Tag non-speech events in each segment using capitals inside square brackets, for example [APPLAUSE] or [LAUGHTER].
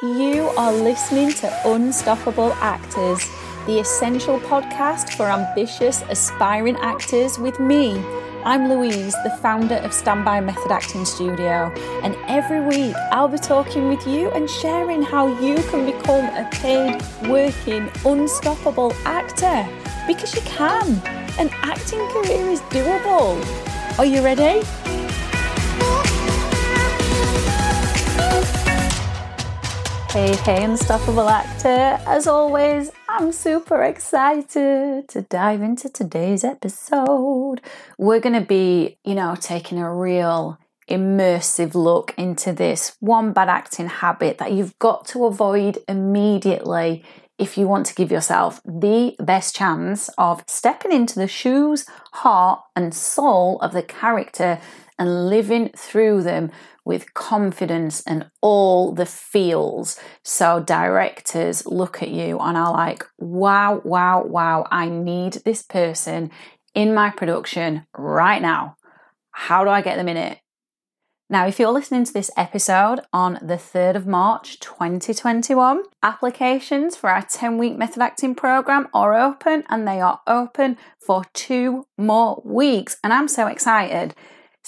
You are listening to Unstoppable Actors, the essential podcast for ambitious, aspiring actors with me. I'm Louise, the founder of Standby Method Acting Studio, and every week I'll be talking with you and sharing how you can become a paid, working, unstoppable actor because you can. An acting career is doable. Are you ready? Hey, hey, unstoppable actor. As always, I'm super excited to dive into today's episode. We're going to be, you know, taking a real immersive look into this one bad acting habit that you've got to avoid immediately if you want to give yourself the best chance of stepping into the shoes, heart, and soul of the character and living through them with confidence and all the feels. So directors look at you and are like, wow, wow, wow, I need this person in my production right now. How do I get them in it? Now, if you're listening to this episode on the 3rd of March 2021, applications for our 10 week method acting program are open and they are open for two more weeks. And I'm so excited.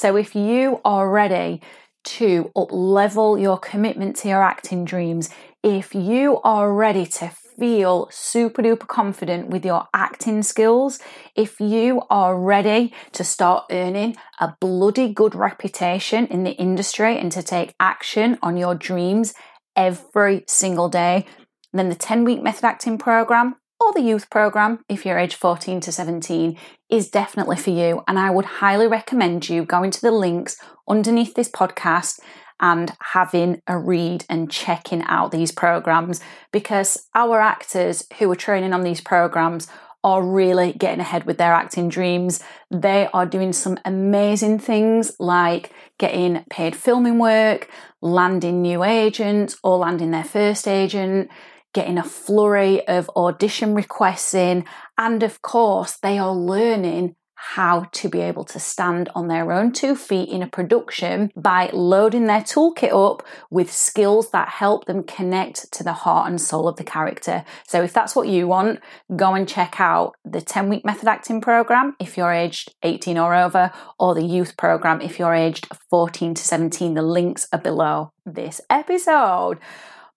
So, if you are ready to up level your commitment to your acting dreams, if you are ready to feel super duper confident with your acting skills, if you are ready to start earning a bloody good reputation in the industry and to take action on your dreams every single day, then the 10 week method acting program or the youth program, if you're age 14 to 17, is definitely for you. And I would highly recommend you going to the links underneath this podcast and having a read and checking out these programs because our actors who are training on these programs are really getting ahead with their acting dreams. They are doing some amazing things like getting paid filming work, landing new agents or landing their first agent, getting a flurry of audition requests in, and of course, they are learning how to be able to stand on their own two feet in a production by loading their toolkit up with skills that help them connect to the heart and soul of the character. So, if that's what you want, go and check out the 10 week method acting program if you're aged 18 or over, or the youth program if you're aged 14 to 17. The links are below this episode.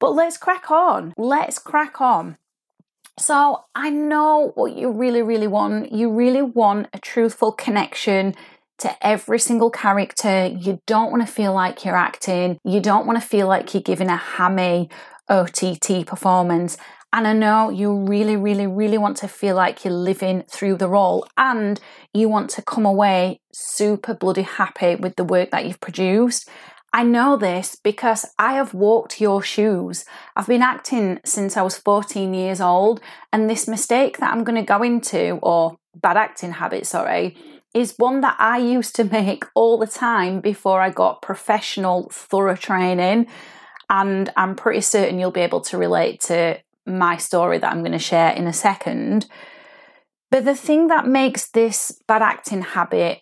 But let's crack on. Let's crack on. So, I know what you really, really want. You really want a truthful connection to every single character. You don't want to feel like you're acting. You don't want to feel like you're giving a hammy OTT performance. And I know you really, really, really want to feel like you're living through the role and you want to come away super bloody happy with the work that you've produced. I know this because I have walked your shoes. I've been acting since I was 14 years old, and this mistake that I'm going to go into, or bad acting habit, sorry, is one that I used to make all the time before I got professional, thorough training. And I'm pretty certain you'll be able to relate to my story that I'm going to share in a second. But the thing that makes this bad acting habit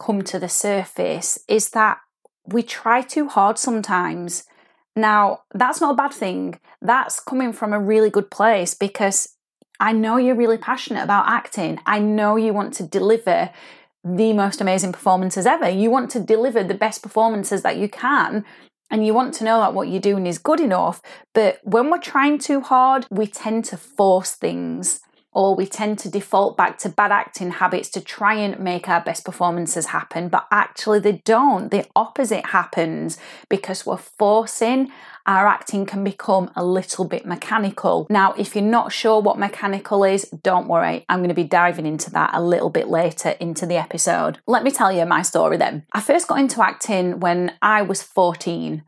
come to the surface is that we try too hard sometimes. Now, that's not a bad thing. That's coming from a really good place because I know you're really passionate about acting. I know you want to deliver the most amazing performances ever. You want to deliver the best performances that you can. And you want to know that what you're doing is good enough. But when we're trying too hard, we tend to force things or we tend to default back to bad acting habits to try and make our best performances happen, but actually they don't. The opposite happens because we're forcing our acting can become a little bit mechanical. Now, if you're not sure what mechanical is, don't worry. I'm going to be diving into that a little bit later into the episode. Let me tell you my story then. I first got into acting when I was 14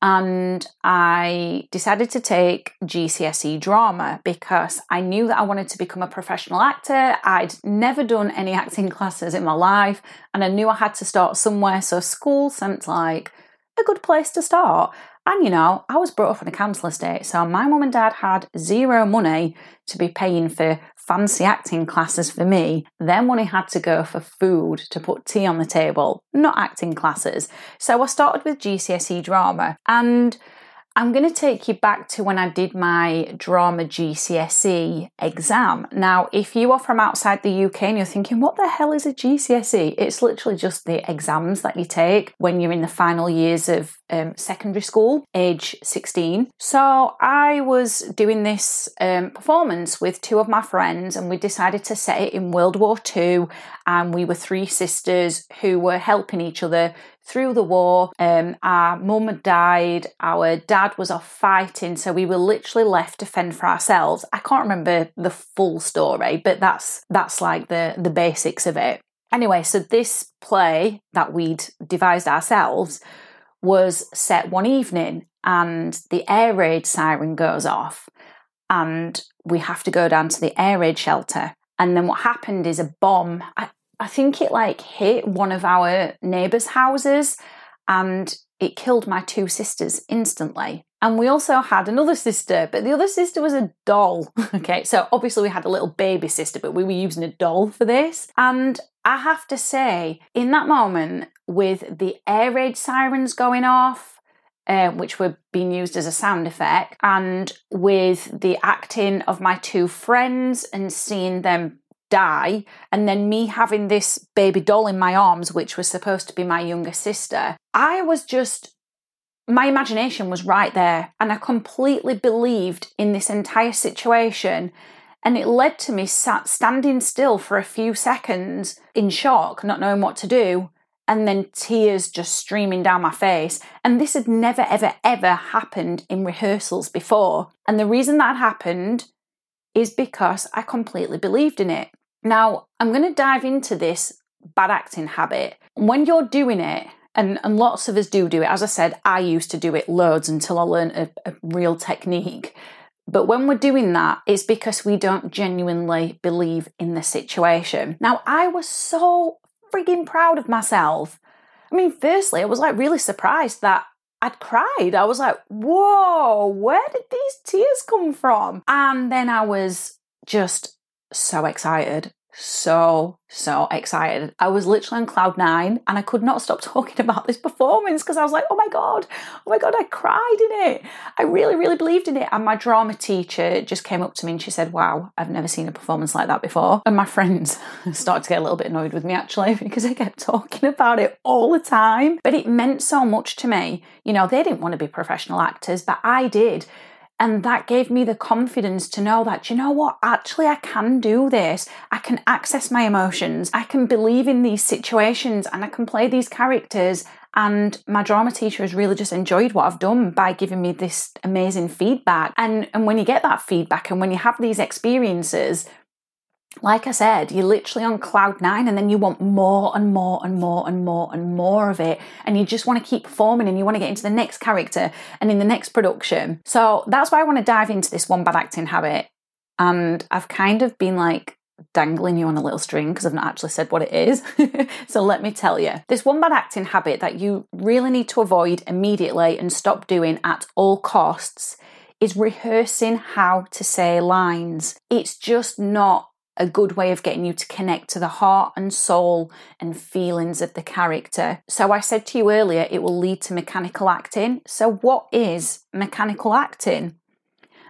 and I decided to take GCSE drama because I knew that I wanted to become a professional actor. I'd never done any acting classes in my life, and I knew I had to start somewhere. So, school seemed like a good place to start. And you know, I was brought up on a council estate, so my mum and dad had zero money to be paying for fancy acting classes for me. Their money had to go for food to put tea on the table, not acting classes. So I started with GCSE drama and I'm going to take you back to when I did my drama GCSE exam. Now, if you are from outside the UK and you're thinking, what the hell is a GCSE? It's literally just the exams that you take when you're in the final years of um, secondary school, age 16. So I was doing this um, performance with two of my friends, and we decided to set it in World War II. And we were three sisters who were helping each other through the war. Um, our mum had died, our dad was off fighting, so we were literally left to fend for ourselves. I can't remember the full story, but that's that's like the the basics of it. Anyway, so this play that we'd devised ourselves was set one evening and the air raid siren goes off and we have to go down to the air raid shelter. And then what happened is a bomb, I think it like hit one of our neighbours' houses and it killed my two sisters instantly. And we also had another sister, but the other sister was a doll. [LAUGHS] okay, so obviously we had a little baby sister, but we were using a doll for this. And I have to say, in that moment, with the air raid sirens going off, uh, which were being used as a sound effect, and with the acting of my two friends and seeing them die, and then me having this baby doll in my arms, which was supposed to be my younger sister, I was just my imagination was right there and I completely believed in this entire situation. And it led to me sat standing still for a few seconds in shock, not knowing what to do, and then tears just streaming down my face. And this had never, ever, ever happened in rehearsals before. And the reason that happened is because I completely believed in it. Now, I'm going to dive into this bad acting habit. When you're doing it, and, and lots of us do do it. As I said, I used to do it loads until I learned a, a real technique. But when we're doing that, it's because we don't genuinely believe in the situation. Now, I was so frigging proud of myself. I mean, firstly, I was like really surprised that I'd cried. I was like, whoa, where did these tears come from? And then I was just so excited so, so excited. I was literally on cloud nine and I could not stop [LAUGHS] talking about this performance because I was like, oh my God, oh my God, I cried in it. I really, really believed in it. And my drama teacher just came up to me and she said, wow, I've never seen a performance like that before. And my friends [LAUGHS] started to get a little bit annoyed with me actually [LAUGHS] because I kept talking about it all the time. But it meant so much to me. You know, they didn't want to be professional actors, but I did and that gave me the confidence to know that, you know what, actually, I can do this. I can access my emotions. I can believe in these situations and I can play these characters. And my drama teacher has really just enjoyed what I've done by giving me this amazing feedback. And, and when you get that feedback and when you have these experiences, like I said, you're literally on cloud nine and then you want more and more and more and more and more of it. And you just want to keep performing and you want to get into the next character and in the next production. So that's why I want to dive into this one bad acting habit. And I've kind of been like dangling you on a little string because I've not actually said what it is. [LAUGHS] so let me tell you. This one bad acting habit that you really need to avoid immediately and stop doing at all costs is rehearsing how to say lines. It's just not a good way of getting you to connect to the heart and soul and feelings of the character. So, I said to you earlier, it will lead to mechanical acting. So, what is mechanical acting?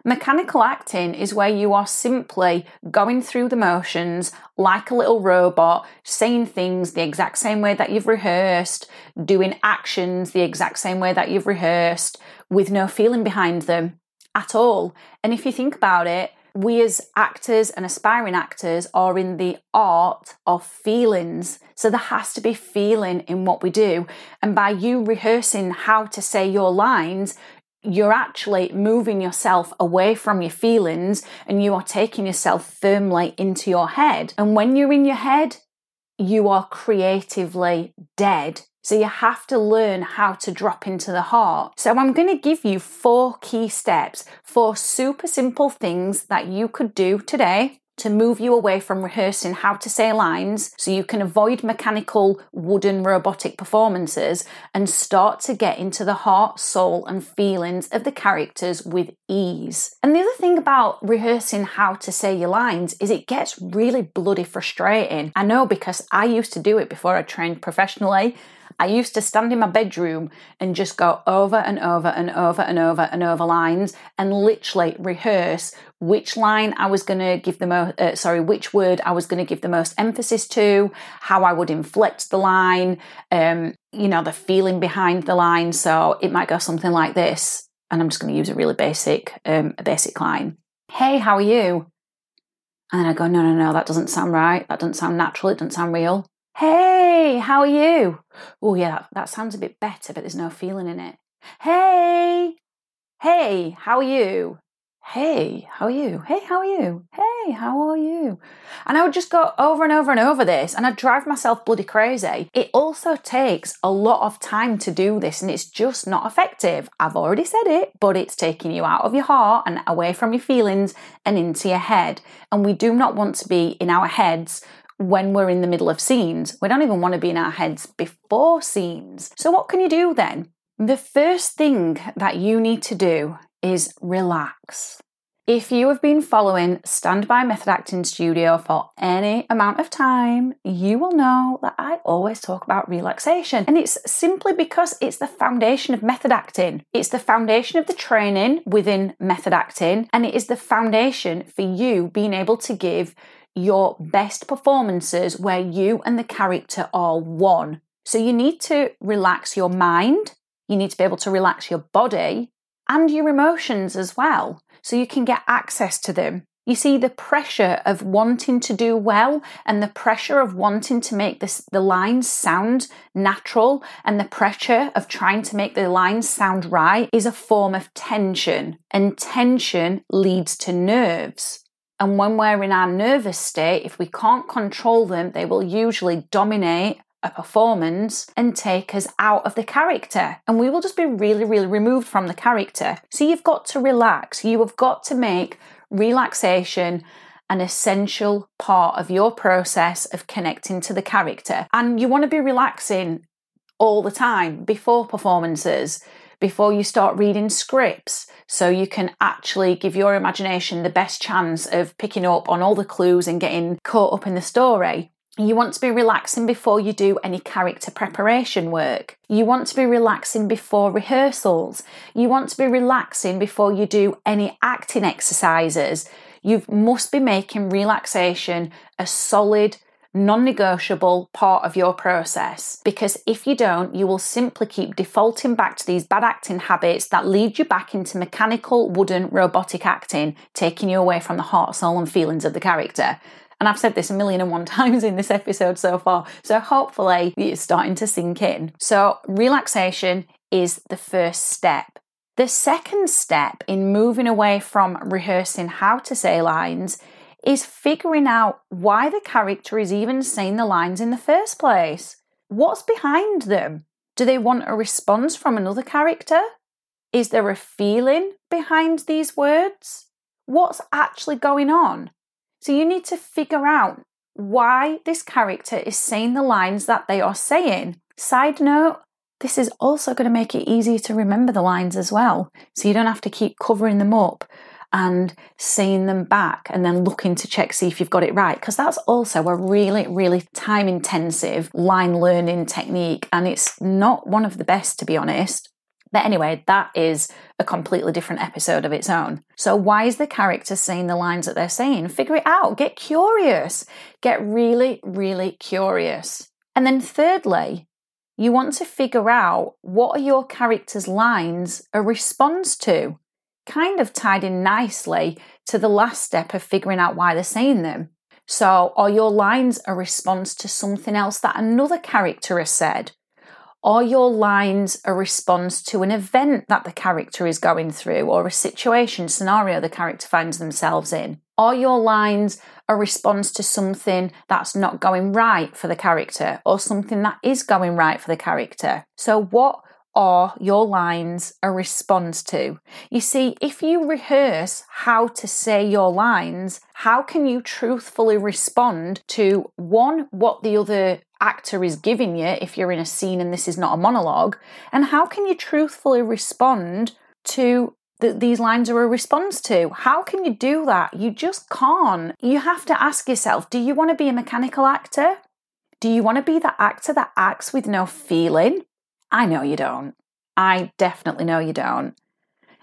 Mechanical acting is where you are simply going through the motions like a little robot, saying things the exact same way that you've rehearsed, doing actions the exact same way that you've rehearsed, with no feeling behind them at all. And if you think about it, we as actors and aspiring actors are in the art of feelings. So there has to be feeling in what we do. And by you rehearsing how to say your lines, you're actually moving yourself away from your feelings and you are taking yourself firmly into your head. And when you're in your head, you are creatively dead. So you have to learn how to drop into the heart. So I'm going to give you four key steps, four super simple things that you could do today to move you away from rehearsing how to say lines so you can avoid mechanical, wooden, robotic performances and start to get into the heart, soul, and feelings of the characters with ease. And the other thing about rehearsing how to say your lines is it gets really bloody frustrating. I know because I used to do it before I trained professionally. I used to stand in my bedroom and just go over and over and over and over and over lines and literally rehearse which line I was going to give the most, uh, sorry, which word I was going to give the most emphasis to, how I would inflect the line, um, you know, the feeling behind the line. So it might go something like this. And I'm just going to use a really basic, um, a basic line. Hey, how are you? And then I go, no, no, no, that doesn't sound right. That doesn't sound natural. It doesn't sound real. Hey, how are you? Oh, yeah, that, that sounds a bit better, but there's no feeling in it. Hey, hey, how are you? Hey, how are you? Hey, how are you? Hey, how are you? And I would just go over and over and over this, and I'd drive myself bloody crazy. It also takes a lot of time to do this, and it's just not effective. I've already said it, but it's taking you out of your heart and away from your feelings and into your head. And we do not want to be in our heads when we're in the middle of scenes. We don't even want to be in our heads before scenes. So, what can you do then? The first thing that you need to do is relax. If you have been following Standby Method Acting Studio for any amount of time, you will know that I always talk about relaxation. And it's simply because it's the foundation of method acting. It's the foundation of the training within method acting, and it is the foundation for you being able to give your best performances where you and the character are one. So you need to relax your mind, you need to be able to relax your body and your emotions as well, so you can get access to them. You see, the pressure of wanting to do well and the pressure of wanting to make this, the lines sound natural and the pressure of trying to make the lines sound right is a form of tension. And tension leads to nerves. And when we're in our nervous state, if we can't control them, they will usually dominate a performance and take us out of the character. And we will just be really, really removed from the character. So you've got to relax. You have got to make relaxation an essential part of your process of connecting to the character. And you want to be relaxing all the time before performances before you start reading scripts so you can actually give your imagination the best chance of picking up on all the clues and getting caught up in the story. You want to be relaxing before you do any character preparation work. You want to be relaxing before rehearsals. You want to be relaxing before you do any acting exercises. You must be making relaxation a solid non negotiable part of your process. Because if you don't, you will simply keep defaulting back to these bad acting habits that lead you back into mechanical, wooden, robotic acting, taking you away from the heart, soul, and feelings of the character. And I've said this a million and one [LAUGHS] times in this episode so far, so hopefully it's starting to sink in. So, relaxation is the first step. The second step in moving away from rehearsing how to say lines is figuring out why the character is even saying the lines in the first place. What's behind them? Do they want a response from another character? Is there a feeling behind these words? What's actually going on? So you need to figure out why this character is saying the lines that they are saying. Side note, this is also going to make it easier to remember the lines as well. So you don't have to keep covering them up and seeing them back and then looking to check see if you've got it right because that's also a really really time intensive line learning technique and it's not one of the best to be honest but anyway, that is a completely different episode of its own. So, why is the character saying the lines that they're saying? Figure it out. Get curious. Get really, really curious. And then, thirdly, you want to figure out what are your character's lines a response to? Kind of tied in nicely to the last step of figuring out why they're saying them. So, are your lines a response to something else that another character has said? Are your lines a response to an event that the character is going through or a situation, scenario the character finds themselves in? Are your lines a response to something that's not going right for the character or something that is going right for the character? So, what are your lines a response to? You see, if you rehearse how to say your lines, how can you truthfully respond to one, what the other actor is giving you if you're in a scene and this is not a monologue? And how can you truthfully respond to that these lines are a response to. How can you do that? You just can't. You have to ask yourself do you want to be a mechanical actor? Do you want to be the actor that acts with no feeling? I know you don't. I definitely know you don't.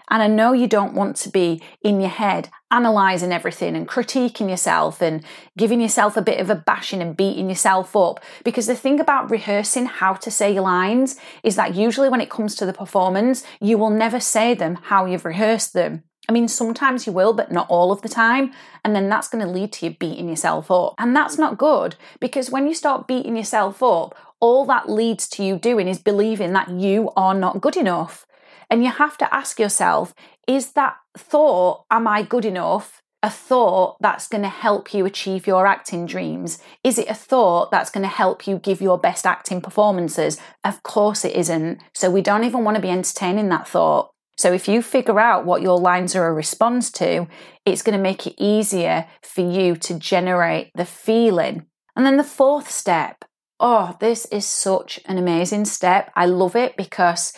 And I know you don't want to be in your head analysing everything and critiquing yourself and giving yourself a bit of a bashing and beating yourself up. Because the thing about rehearsing how to say your lines is that usually when it comes to the performance, you will never say them how you've rehearsed them. I mean, sometimes you will, but not all of the time. And then that's going to lead to you beating yourself up. And that's not good because when you start beating yourself up, all that leads to you doing is believing that you are not good enough. And you have to ask yourself is that thought, am I good enough? A thought that's going to help you achieve your acting dreams? Is it a thought that's going to help you give your best acting performances? Of course it isn't. So we don't even want to be entertaining that thought. So if you figure out what your lines are a response to, it's going to make it easier for you to generate the feeling. And then the fourth step, oh, this is such an amazing step. I love it because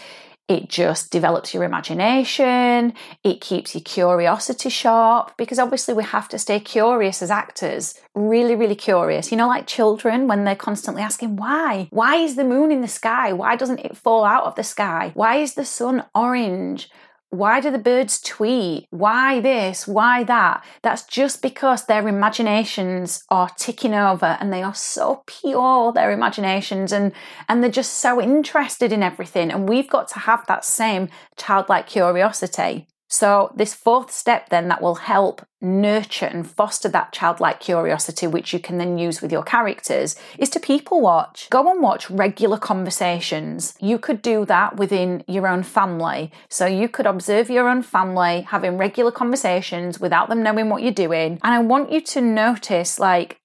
it just develops your imagination, it keeps your curiosity sharp, because obviously we have to stay curious as actors, really, really curious. You know, like children when they're constantly asking, why? Why is the moon in the sky? Why doesn't it fall out of the sky? Why is the sun orange? Why do the birds tweet? Why this? Why that? That's just because their imaginations are ticking over and they are so pure, their imaginations, and, and they're just so interested in everything. And we've got to have that same childlike curiosity. So, this fourth step, then, that will help nurture and foster that childlike curiosity, which you can then use with your characters, is to people watch. Go and watch regular conversations. You could do that within your own family. So, you could observe your own family having regular conversations without them knowing what you're doing. And I want you to notice, like,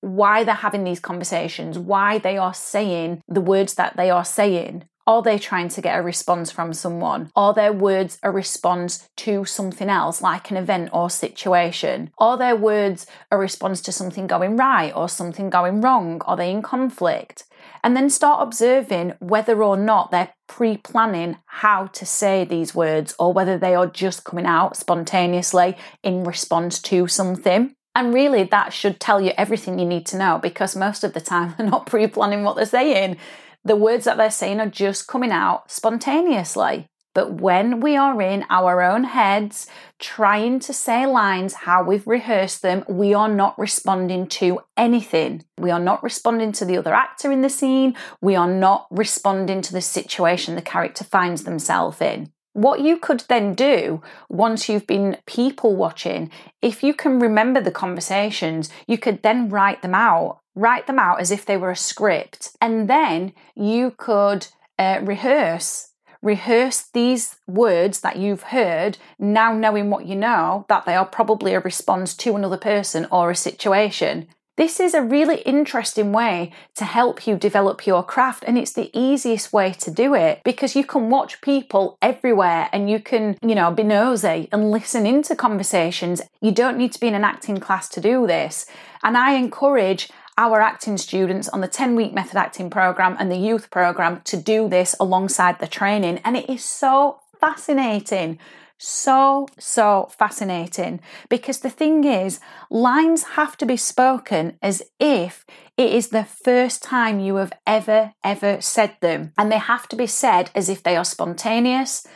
why they're having these conversations, why they are saying the words that they are saying. Are they trying to get a response from someone? Are their words a response to something else, like an event or situation? Are their words a response to something going right or something going wrong? Are they in conflict? And then start observing whether or not they're pre planning how to say these words or whether they are just coming out spontaneously in response to something. And really, that should tell you everything you need to know because most of the time [LAUGHS] they're not pre planning what they're saying the words that they're saying are just coming out spontaneously. But when we are in our own heads trying to say lines how we've rehearsed them, we are not responding to anything. We are not responding to the other actor in the scene. We are not responding to the situation the character finds themselves in. What you could then do once you've been people watching, if you can remember the conversations, you could then write them out write them out as if they were a script, and then you could uh, rehearse. Rehearse these words that you've heard, now knowing what you know, that they are probably a response to another person or a situation. This is a really interesting way to help you develop your craft, and it's the easiest way to do it because you can watch people everywhere and you can, you know, be nosy and listen into conversations. You don't need to be in an acting class to do this. And I encourage our acting students on the 10 week method acting program and the youth program to do this alongside the training. And it is so fascinating. So, so fascinating because the thing is, lines have to be spoken as if it is the first time you have ever, ever said them. And they have to be said as if they are spontaneous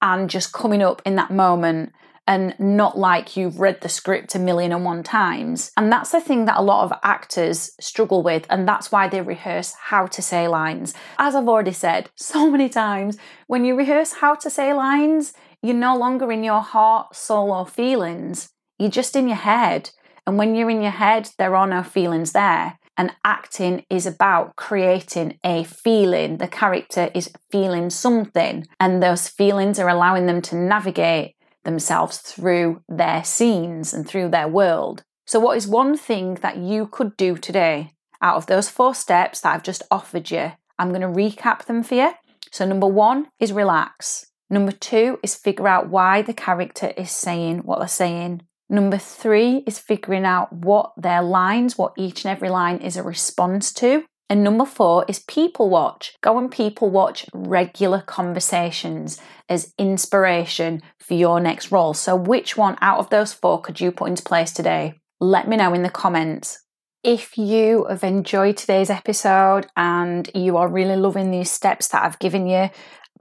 and just coming up in that moment and not like you've read the script a million and one times. And that's the thing that a lot of actors struggle with, and that's why they rehearse how to say lines. As I've already said [LAUGHS] so many times, when you rehearse how to say lines, you're no longer in your heart, soul, or feelings. You're just in your head. And when you're in your head, there are no feelings there. And acting is about creating a feeling. The character is feeling something, and those feelings are allowing them to navigate themselves through their scenes and through their world. So, what is one thing that you could do today out of those four steps that I've just offered you? I'm going to recap them for you So, number one is relax. Number two is figure out why the character is saying what they're saying. Number three is figuring out what their lines, what each and every line is a response to. And number four is people watch. Go and people watch regular conversations as inspiration for your next role. So, which one out of those four could you put into place today? Let me know in the comments. If you have enjoyed today's episode and you are really loving these steps that I've given you,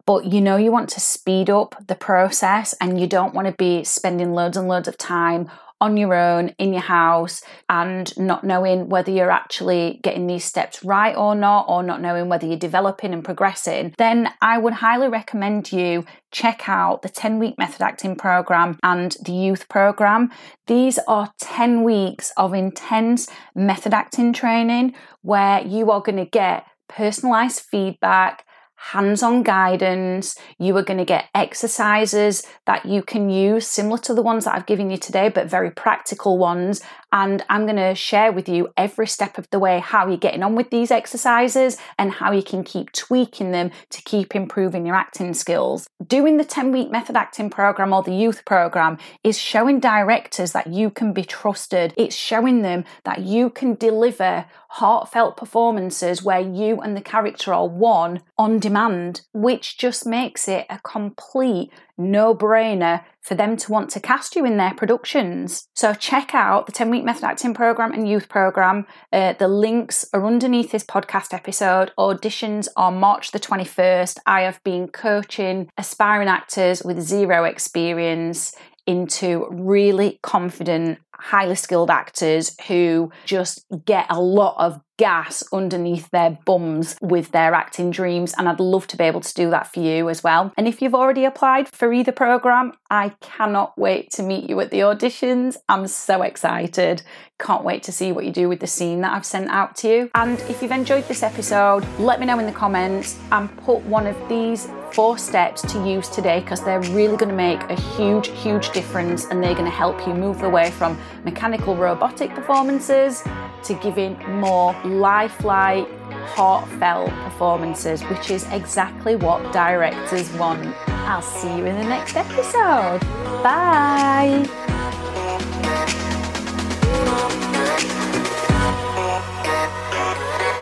but you know you want to speed up the process and you don't want to be spending loads and loads of time on your own in your house and not knowing whether you're actually getting these steps right or not, or not knowing whether you're developing and progressing, then I would highly recommend you check out the 10 week method acting program and the youth program. These are 10 weeks of intense method acting training where you are going to get personalized feedback hands on guidance. You are going to get exercises that you can use, similar to the ones that I've given you today, but very practical ones. And I'm going to share with you every step of the way how you're getting on with these exercises and how you can keep tweaking them to keep improving your acting skills. Doing the 10 week method acting program or the youth program is showing directors that you can be trusted. It's showing them that you can deliver heartfelt performances where you and the character are one on demand, which just makes it a complete no brainer for them to want to cast you in their productions. So check out the 10 week method acting program and youth program. Uh, the links are underneath this podcast episode. Auditions are March the 21st. I have been coaching aspiring actors with zero experience into really confident, highly skilled actors who just get a lot of gas underneath their bums with their acting dreams. And I'd love to be able to do that for you as well. And if you've already applied for either program, I cannot wait to meet you at the auditions. I'm so excited. Can't wait to see what you do with the scene that I've sent out to you. And if you've enjoyed this episode, let me know in the comments and put one of these four steps to use today because they're really going to make a huge, huge difference and they're going to help you move away from mechanical robotic performances to giving more lifelike, heartfelt performances, which is exactly what directors want. I'll see you in the next episode. Bye.